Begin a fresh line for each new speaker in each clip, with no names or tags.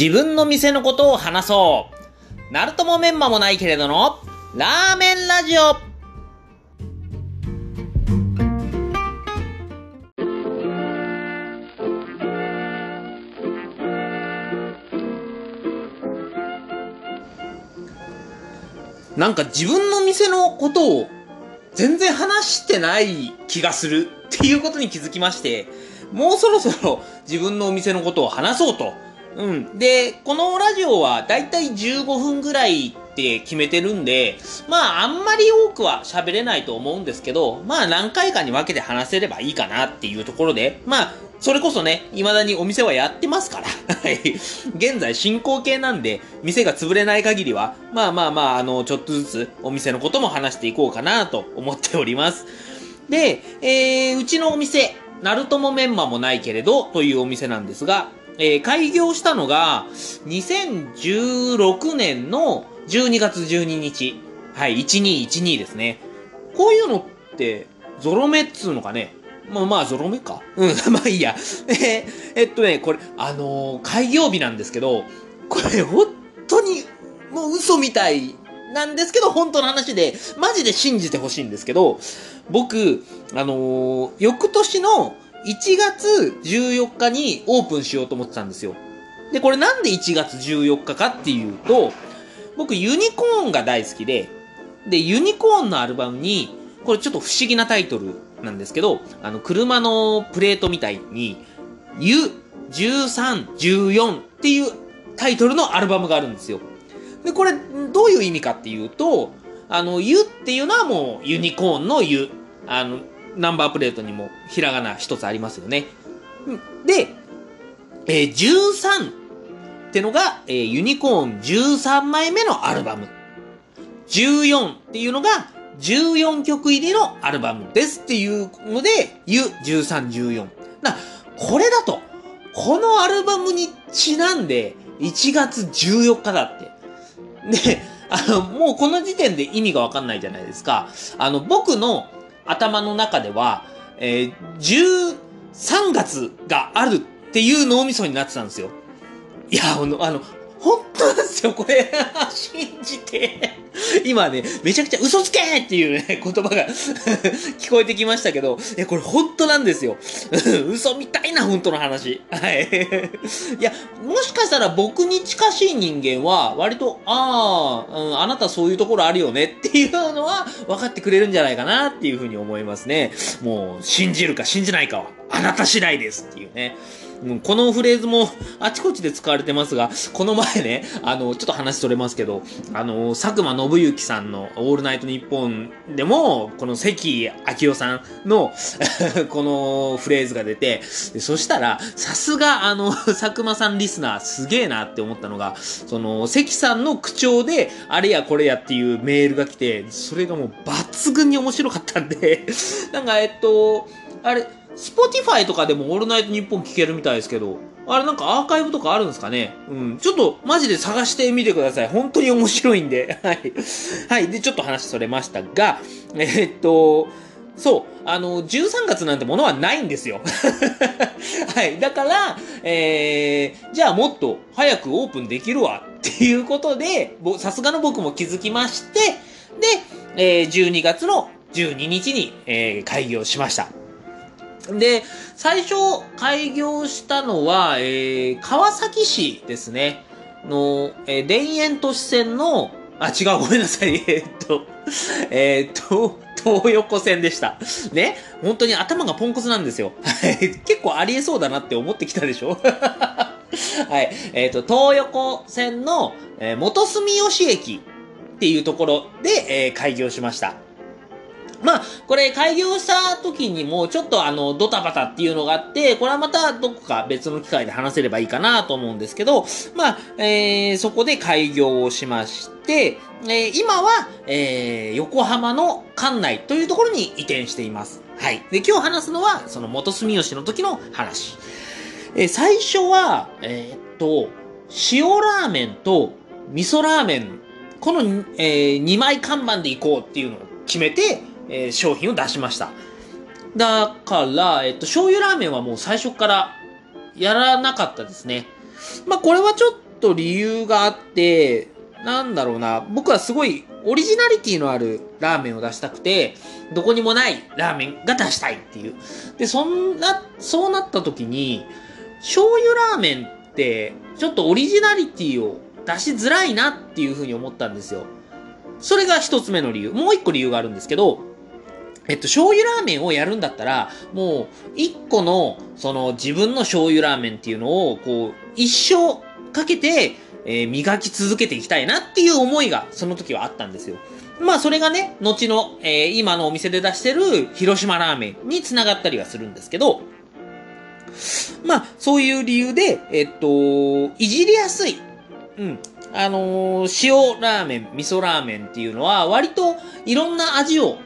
自分の店のことを話そう。ナルトもメンマもないけれどの、ラーメンラジオ。なんか自分の店のことを全然話してない気がするっていうことに気づきまして、もうそろそろ自分のお店のことを話そうと。うん。で、このラジオはだいたい15分ぐらいって決めてるんで、まああんまり多くは喋れないと思うんですけど、まあ何回かに分けて話せればいいかなっていうところで、まあそれこそね、未だにお店はやってますから。はい。現在進行形なんで、店が潰れない限りは、まあまあまあ、あの、ちょっとずつお店のことも話していこうかなと思っております。で、えー、うちのお店、ナルトもメンマもないけれど、というお店なんですが、えー、開業したのが、2016年の12月12日。はい、1212ですね。こういうのって、ゾロ目っつうのかね？まあまあ、ゾロ目か。うん、まあいいや。え、えっとね、これ、あのー、開業日なんですけど、これ、本当に、もう嘘みたいなんですけど、本当の話で、マジで信じてほしいんですけど、僕、あのー、翌年の1月14日にオープンしようと思ってたんですよ。で、これなんで1月14日かっていうと、僕ユニコーンが大好きで、で、ユニコーンのアルバムに、これちょっと不思議なタイトルなんですけど、あの、車のプレートみたいに、U、13、14っていうタイトルのアルバムがあるんですよ。で、これ、どういう意味かっていうと、あの、U っていうのはもうユニコーンの U。あの、ナンバープレートにもひらがな一つありますよね。で、えー、13ってのが、えー、ユニコーン13枚目のアルバム。14っていうのが14曲入りのアルバムですっていうので、U13、14。な、これだと、このアルバムにちなんで1月14日だって。で、あの、もうこの時点で意味がわかんないじゃないですか。あの、僕の頭の中では、えー、13月があるっていう脳みそになってたんですよ。いや、あの、あの、本当なんですよ、これ。信じて。今ね、めちゃくちゃ嘘つけっていうね、言葉が 聞こえてきましたけど、いや、これ本当なんですよ。嘘みたいな本当の話。はい。いや、もしかしたら僕に近しい人間は、割と、ああ、うん、あなたそういうところあるよねっていうのは分かってくれるんじゃないかなっていうふうに思いますね。もう、信じるか信じないかは、あなた次第ですっていうね。うんこのフレーズもあちこちで使われてますが、この前ね、あの、ちょっと話それますけど、あの、佐久間信之さんのオールナイトニッポンでも、この関明夫さんの このフレーズが出て、そしたら、さすがあの、佐久間さんリスナーすげえなって思ったのが、その、関さんの口調で、あれやこれやっていうメールが来て、それがもう抜群に面白かったんで なんかえっと、あれ、スポティファイとかでもオールナイトニッポン聞けるみたいですけど、あれなんかアーカイブとかあるんですかね？うん。ちょっとマジで探してみてください。本当に面白いんで。はい。はい。で、ちょっと話それましたが、えー、っと、そう。あの、13月なんてものはないんですよ。はい。だから、えー、じゃあもっと早くオープンできるわっていうことで、さすがの僕も気づきまして、で、えー、12月の12日に、えー、開業しました。で、最初開業したのは、えー、川崎市ですね。の、えー、田園都市線の、あ、違う、ごめんなさい。えー、っと、えー、っと、東横線でした。ね。本当に頭がポンコツなんですよ。結構ありえそうだなって思ってきたでしょ？はい。えっ、と、東横線の、えー、元住吉駅っていうところで、えー、開業しました。まあ、これ開業した時にもちょっとあの、ドタバタっていうのがあって、これはまたどこか別の機会で話せればいいかなと思うんですけど、まあ、えー、そこで開業をしまして、えー、今は、えー、横浜の館内というところに移転しています。はい。で、今日話すのは、その元住吉の時の話。えー、最初は、えー、っと、塩ラーメンと味噌ラーメン、この、えー、2枚看板で行こうっていうのを決めて、えー、商品を出しました。だから、えっと、醤油ラーメンはもう最初からやらなかったですね。まあ、これはちょっと理由があって、なんだろうな、僕はすごいオリジナリティのあるラーメンを出したくて、どこにもないラーメンが出したいっていう。で、そんな、そうなった時に、醤油ラーメンって、ちょっとオリジナリティを出しづらいなっていうふうに思ったんですよ。それが一つ目の理由。もう一個理由があるんですけど、えっと、醤油ラーメンをやるんだったら、もう、一個の、その、自分の醤油ラーメンっていうのを、こう、一生かけて、えー磨き続けていきたいなっていう思いが、その時はあったんですよ。まあ、それがね、後の、えー今のお店で出してる広島ラーメンに繋がったりはするんですけど、まあ、そういう理由で、えっと、いじりやすい。うん。あのー塩ラーメン、味噌ラーメンっていうのは、割といろんな味を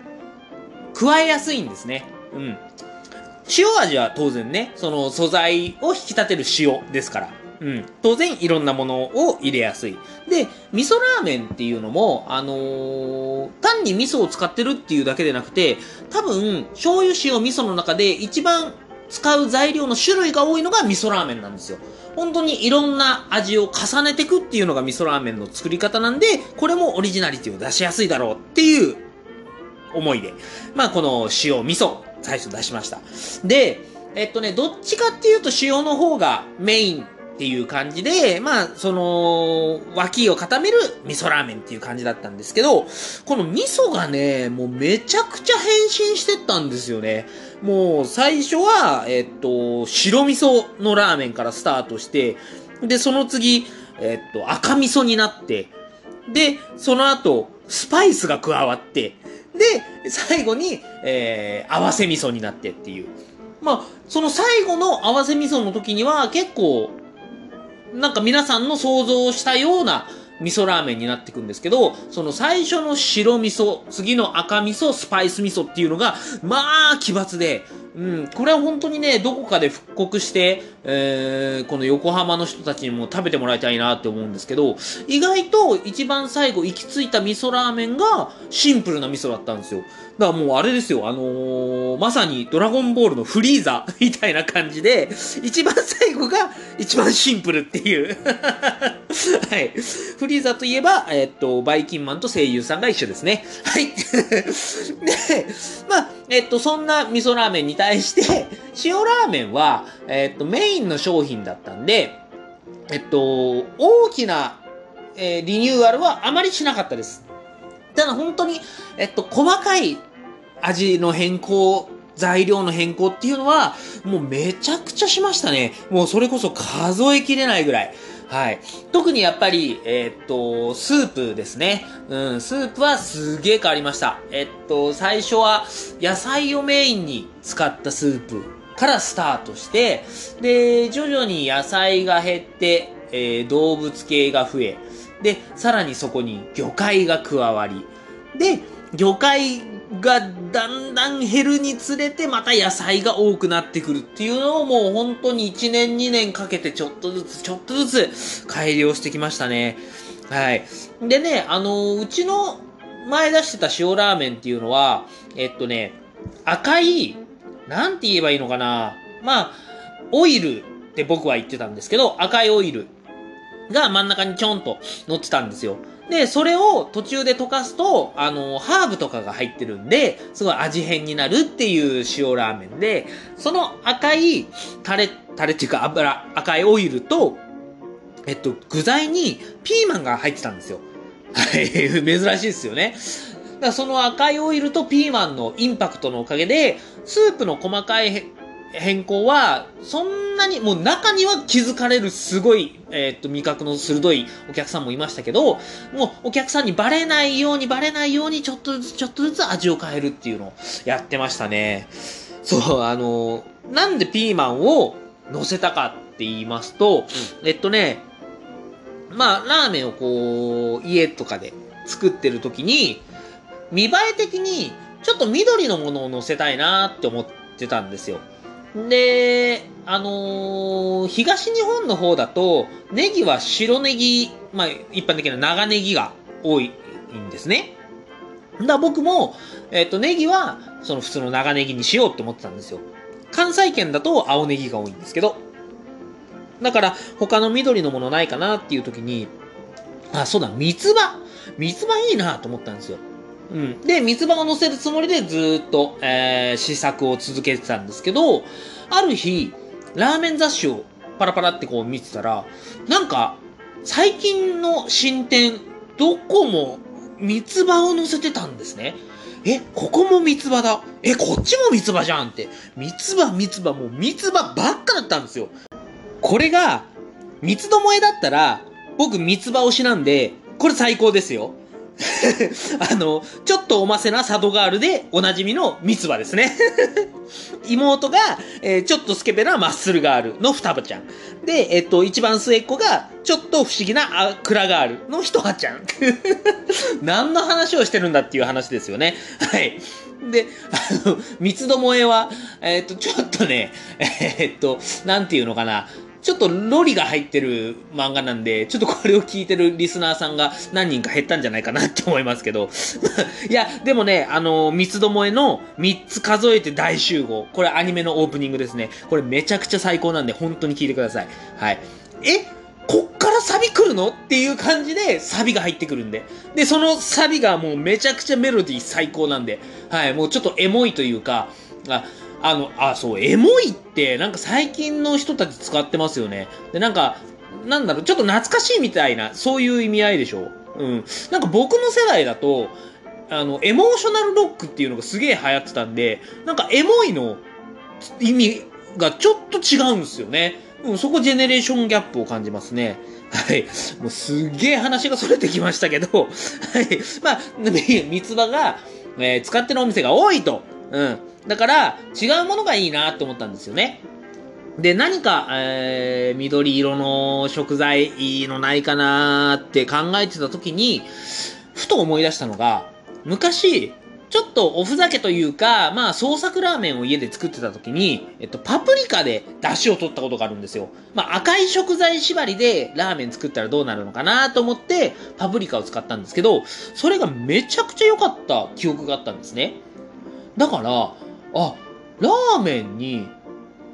加えやすいんですね。うん。塩味は当然ね、その素材を引き立てる塩ですから。うん。当然いろんなものを入れやすい。で、味噌ラーメンっていうのも、あのー単に味噌を使ってるっていうだけでなくて、多分、醤油塩味噌の中で一番使う材料の種類が多いのが味噌ラーメンなんですよ。本当にいろんな味を重ねていくっていうのが味噌ラーメンの作り方なんで、これもオリジナリティを出しやすいだろうっていう思いで、まあこの塩味噌、最初出しました。で、えっとね、どっちかっていうと塩の方がメインっていう感じで、まあ、その、脇を固める味噌ラーメンっていう感じだったんですけど、この味噌がね、もうめちゃくちゃ変身してったんですよね。もう最初は、えっと、白味噌のラーメンからスタートして、で、その次、えっと、赤味噌になって、で、その後、スパイスが加わって、で、最後に、えー、合わせ味噌になってっていう。まあ、その最後の合わせ味噌の時には結構、なんか皆さんの想像したような味噌ラーメンになっていくんですけど、その最初の白味噌、次の赤味噌、スパイス味噌っていうのが、まあ、奇抜で、うん、これは本当にね、どこかで復刻して、えー、この横浜の人たちにも食べてもらいたいなって思うんですけど、意外と一番最後行き着いた味噌ラーメンがシンプルな味噌だったんですよ。だからもうあれですよ、あのーまさにドラゴンボールのフリーザ みたいな感じで、一番最後が一番シンプルっていう。はい。フリーザといえば、えっと、バイキンマンと声優さんが一緒ですね。はい。で、まあ、えっと、そんな味噌ラーメンに対して、塩ラーメンは、えっと、メインの商品だったんで、えっと、大きな、えリニューアルはあまりしなかったです。ただ本当に、えっと、細かい味の変更、材料の変更っていうのは、もうめちゃくちゃしましたね。もうそれこそ数えきれないぐらい。はい。特にやっぱり、えーっと、スープですね。うん、スープはすげえ変わりました。えっと、最初は野菜をメインに使ったスープからスタートして、で、徐々に野菜が減って、えー動物系が増え、で、さらにそこに魚介が加わり、で、魚介がだんだん減るにつれてまた野菜が多くなってくるっていうのをもう本当に1年2年かけてちょっとずつちょっとずつ改良してきましたね。はい。でね、あのうちの前出してた塩ラーメンっていうのは、えっとね、赤い、なんて言えばいいのかな。まあ、オイルって僕は言ってたんですけど、赤いオイルが真ん中にちょんと乗ってたんですよ。で、それを途中で溶かすと、あの、ハーブとかが入ってるんで、すごい味変になるっていう塩ラーメンで、その赤いタレ、タレっていうか油、赤いオイルと、えっと、具材にピーマンが入ってたんですよ。はい、珍しいですよね。だからその赤いオイルとピーマンのインパクトのおかげで、スープの細かい変更は、そんなに、もう中には気づかれるすごい、えーっと、味覚の鋭いお客さんもいましたけど、もうお客さんにバレないようにバレないようにちょっとずつちょっとずつ味を変えるっていうのをやってましたね。そう、あの、なんでピーマンを乗せたかって言いますと、えっとね、まあ、ラーメンをこう、家とかで作ってる時に、見栄え的にちょっと緑のものを乗せたいなって思ってたんですよ。で、あのー東日本の方だと、ネギは白ネギ、まあ、一般的な長ネギが多いんですね。だ僕も、えっ、と、ネギは、その普通の長ネギにしようって思ってたんですよ。関西圏だと青ネギが多いんですけど。だから、他の緑のものないかなっていう時に、あ、そうだ、三つ葉。三つ葉いいなと思ったんですよ。うん。で、三つ葉を乗せるつもりでずっと、えー、試作を続けてたんですけど、ある日、ラーメン雑誌をパラパラってこう見てたら、なんか、最近の新店、どこも三つ葉を乗せてたんですね。え、ここも三つ葉だ。え、こっちも三つ葉じゃんって。三つ葉、三つ葉、もう三つ葉ばっかだったんですよ。これが、三つどもえだったら、僕三つ葉推しなんで、これ最高ですよ。あの、ちょっとおませな佐渡ガールでおなじみの三つ葉ですね。妹が、えーちょっとスケベなマッスルガールの双葉ちゃん。で、えっと、一番末っ子が、ちょっと不思議なあクラガールの一葉ちゃん。何の話をしてるんだっていう話ですよね。はい。で、あの、三つどもえは、えっと、ちょっとね、えっと、なんていうのかな。ちょっとロリが入ってる漫画なんで、ちょっとこれを聞いてるリスナーさんが何人か減ったんじゃないかなって思いますけど。いや、でもね、あの、三つどもえの三つ数えて大集合。これアニメのオープニングですね。これめちゃくちゃ最高なんで、本当に聞いてください。はい。えこっからサビ来るの？っていう感じでサビが入ってくるんで。で、そのサビがもうめちゃくちゃメロディー最高なんで。はい、もうちょっとエモいというか、あ、あの、あ、そう、エモいって、なんか最近の人たち使ってますよね。で、なんか、なんだろう、ちょっと懐かしいみたいな、そういう意味合いでしょ。うん。なんか僕の世代だと、あの、エモーショナルロックっていうのがすげえ流行ってたんで、なんかエモいの意味がちょっと違うんですよね。うん、そこジェネレーションギャップを感じますね。はい。もうすげえ話がそれてきましたけど、はい。まあ、三つ葉が、えー使ってるお店が多いと。うん。だから、違うものがいいなって思ったんですよね。で、何か、えー、緑色の食材いいのないかなって考えてた時に、ふと思い出したのが、昔、ちょっとおふざけというか、まあ創作ラーメンを家で作ってた時に、えっと、パプリカで出汁を取ったことがあるんですよ。まあ赤い食材縛りでラーメン作ったらどうなるのかなと思って、パプリカを使ったんですけど、それがめちゃくちゃ良かった記憶があったんですね。だから、あ、ラーメンに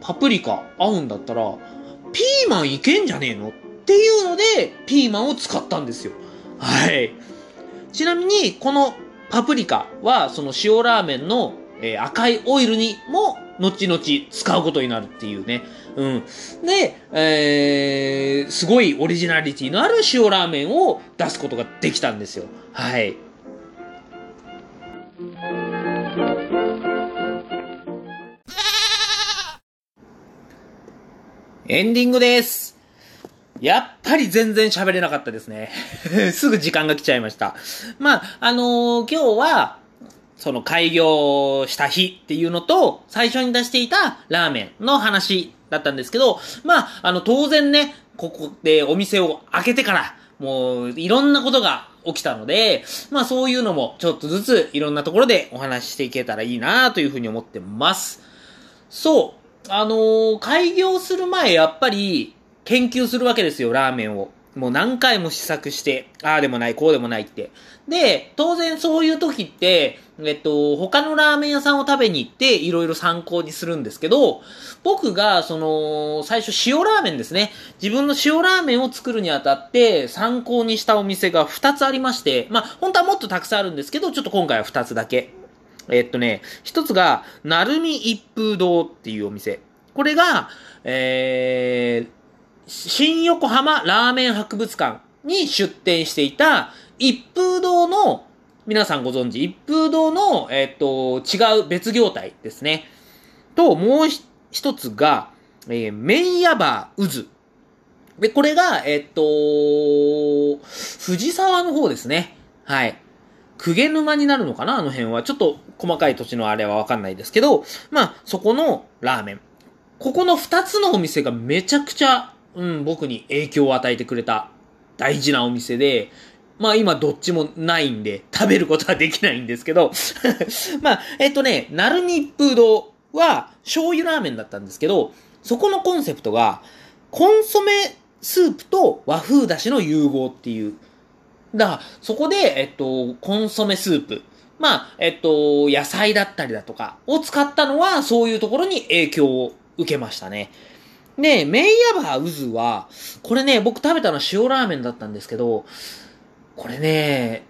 パプリカ合うんだったら、ピーマンいけんじゃねえのっていうので、ピーマンを使ったんですよ。はい。ちなみに、このパプリカは、その塩ラーメンの、えー赤いオイルにも、後々使うことになるっていうね。うん。で、えー、すごいオリジナリティのある塩ラーメンを出すことができたんですよ。はい。エンディングです。やっぱり全然喋れなかったですね。すぐ時間が来ちゃいました。まあ、あのー今日は、その開業した日っていうのと、最初に出していたラーメンの話だったんですけど、まあ、あの、当然ね、ここでお店を開けてから、もう、いろんなことが起きたので、まあそういうのもちょっとずついろんなところでお話ししていけたらいいなというふうに思ってます。そう。あのー開業する前、やっぱり、研究するわけですよ、ラーメンを。もう何回も試作して、ああでもない、こうでもないって。で、当然そういう時って、えっと、他のラーメン屋さんを食べに行って、いろいろ参考にするんですけど、僕が、その、最初塩ラーメンですね。自分の塩ラーメンを作るにあたって、参考にしたお店が2つありまして、まあ、本当はもっとたくさんあるんですけど、ちょっと今回は2つだけ。えっとね、一つが、なるみ一風堂っていうお店。これが、えー、新横浜ラーメン博物館に出店していた一風堂の、皆さんご存知、一風堂の、えっと、違う別業態ですね。と、もう一つが、えー、麺屋バー渦。で、これが、えっと、藤沢の方ですね。はい。鵠沼になるのかな？あの辺は。ちょっと細かい土地のあれはわかんないですけど、まあ、そこのラーメン。ここの二つのお店がめちゃくちゃ、うん、僕に影響を与えてくれた大事なお店で、まあ今どっちもないんで食べることはできないんですけど、まあ、えっとね、なるみ一風堂は醤油ラーメンだったんですけど、そこのコンセプトが、コンソメスープと和風だしの融合っていう。だから、そこで、えっと、コンソメスープ。まあ、えっと、野菜だったりだとかを使ったのは、そういうところに影響を受けましたね。で、メイヤバー渦は、これね、僕食べたのは塩ラーメンだったんですけど、これね、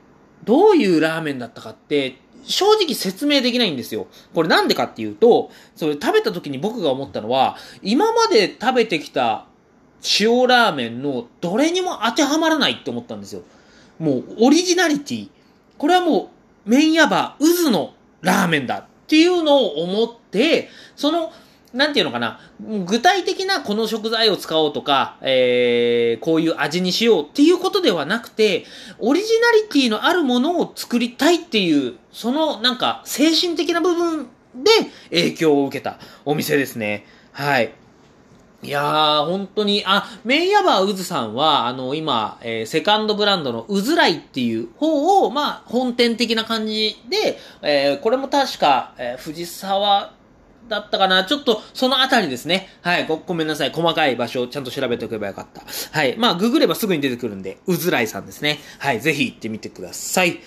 どういうラーメンだったかって、正直説明できないんですよ。これなんでかっていうと、それ食べた時に僕が思ったのは、今まで食べてきた塩ラーメンのどれにも当てはまらないって思ったんですよ。もうオリジナリティ。これはもう、麺屋場、渦のラーメンだっていうのを思って、その、なんていうのかな、具体的なこの食材を使おうとか、えー、こういう味にしようっていうことではなくて、オリジナリティのあるものを作りたいっていう、そのなんか精神的な部分で影響を受けたお店ですね。はい。いやー、本当に、あ、メイヤバーウズさんは、あの、今、えー、セカンドブランドのウズライっていう方を、まあ、本店的な感じで、えー、これも確か、えー、藤沢だったかなちょっと、そのあたりですね。はい、ご、ごめんなさい。細かい場所をちゃんと調べておけばよかった。はい。まあ、ググればすぐに出てくるんで、うずらいさんですね。はい、ぜひ行ってみてください。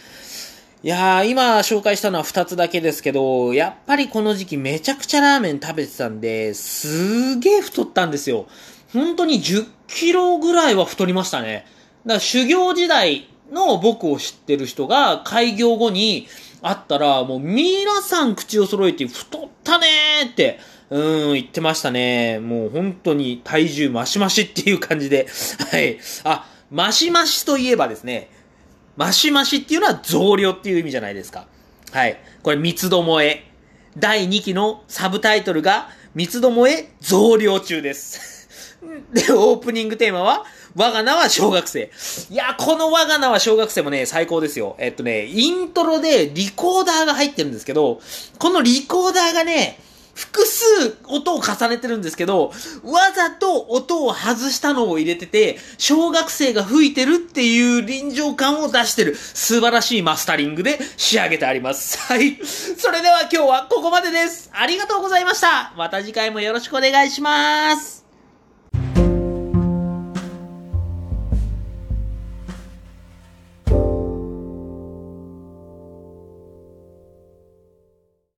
いやー、今紹介したのは2つだけですけど、やっぱりこの時期めちゃくちゃラーメン食べてたんで、すげー太ったんですよ。本当に10キロぐらいは太りましたね。だから修行時代の僕を知ってる人が開業後に会ったら、もう皆さん口を揃えて太ったねーって、うん、言ってましたね。もう本当に体重マシマシっていう感じで。はい。あ、マシマシといえばですね、マシマシっていうのは増量っていう意味じゃないですか。はい。これ、三つどもえ。第2期のサブタイトルが、三つどもえ増量中です。で、オープニングテーマは、我が名は小学生。いや、この我が名は小学生もね、最高ですよ。えっとね、イントロでリコーダーが入ってるんですけど、このリコーダーがね、複数音を重ねてるんですけど、わざと音を外したのを入れてて、小学生が吹いてるっていう臨場感を出してる素晴らしいマスタリングで仕上げてあります。はい。それでは今日はここまでです。ありがとうございました。また次回もよろしくお願いします。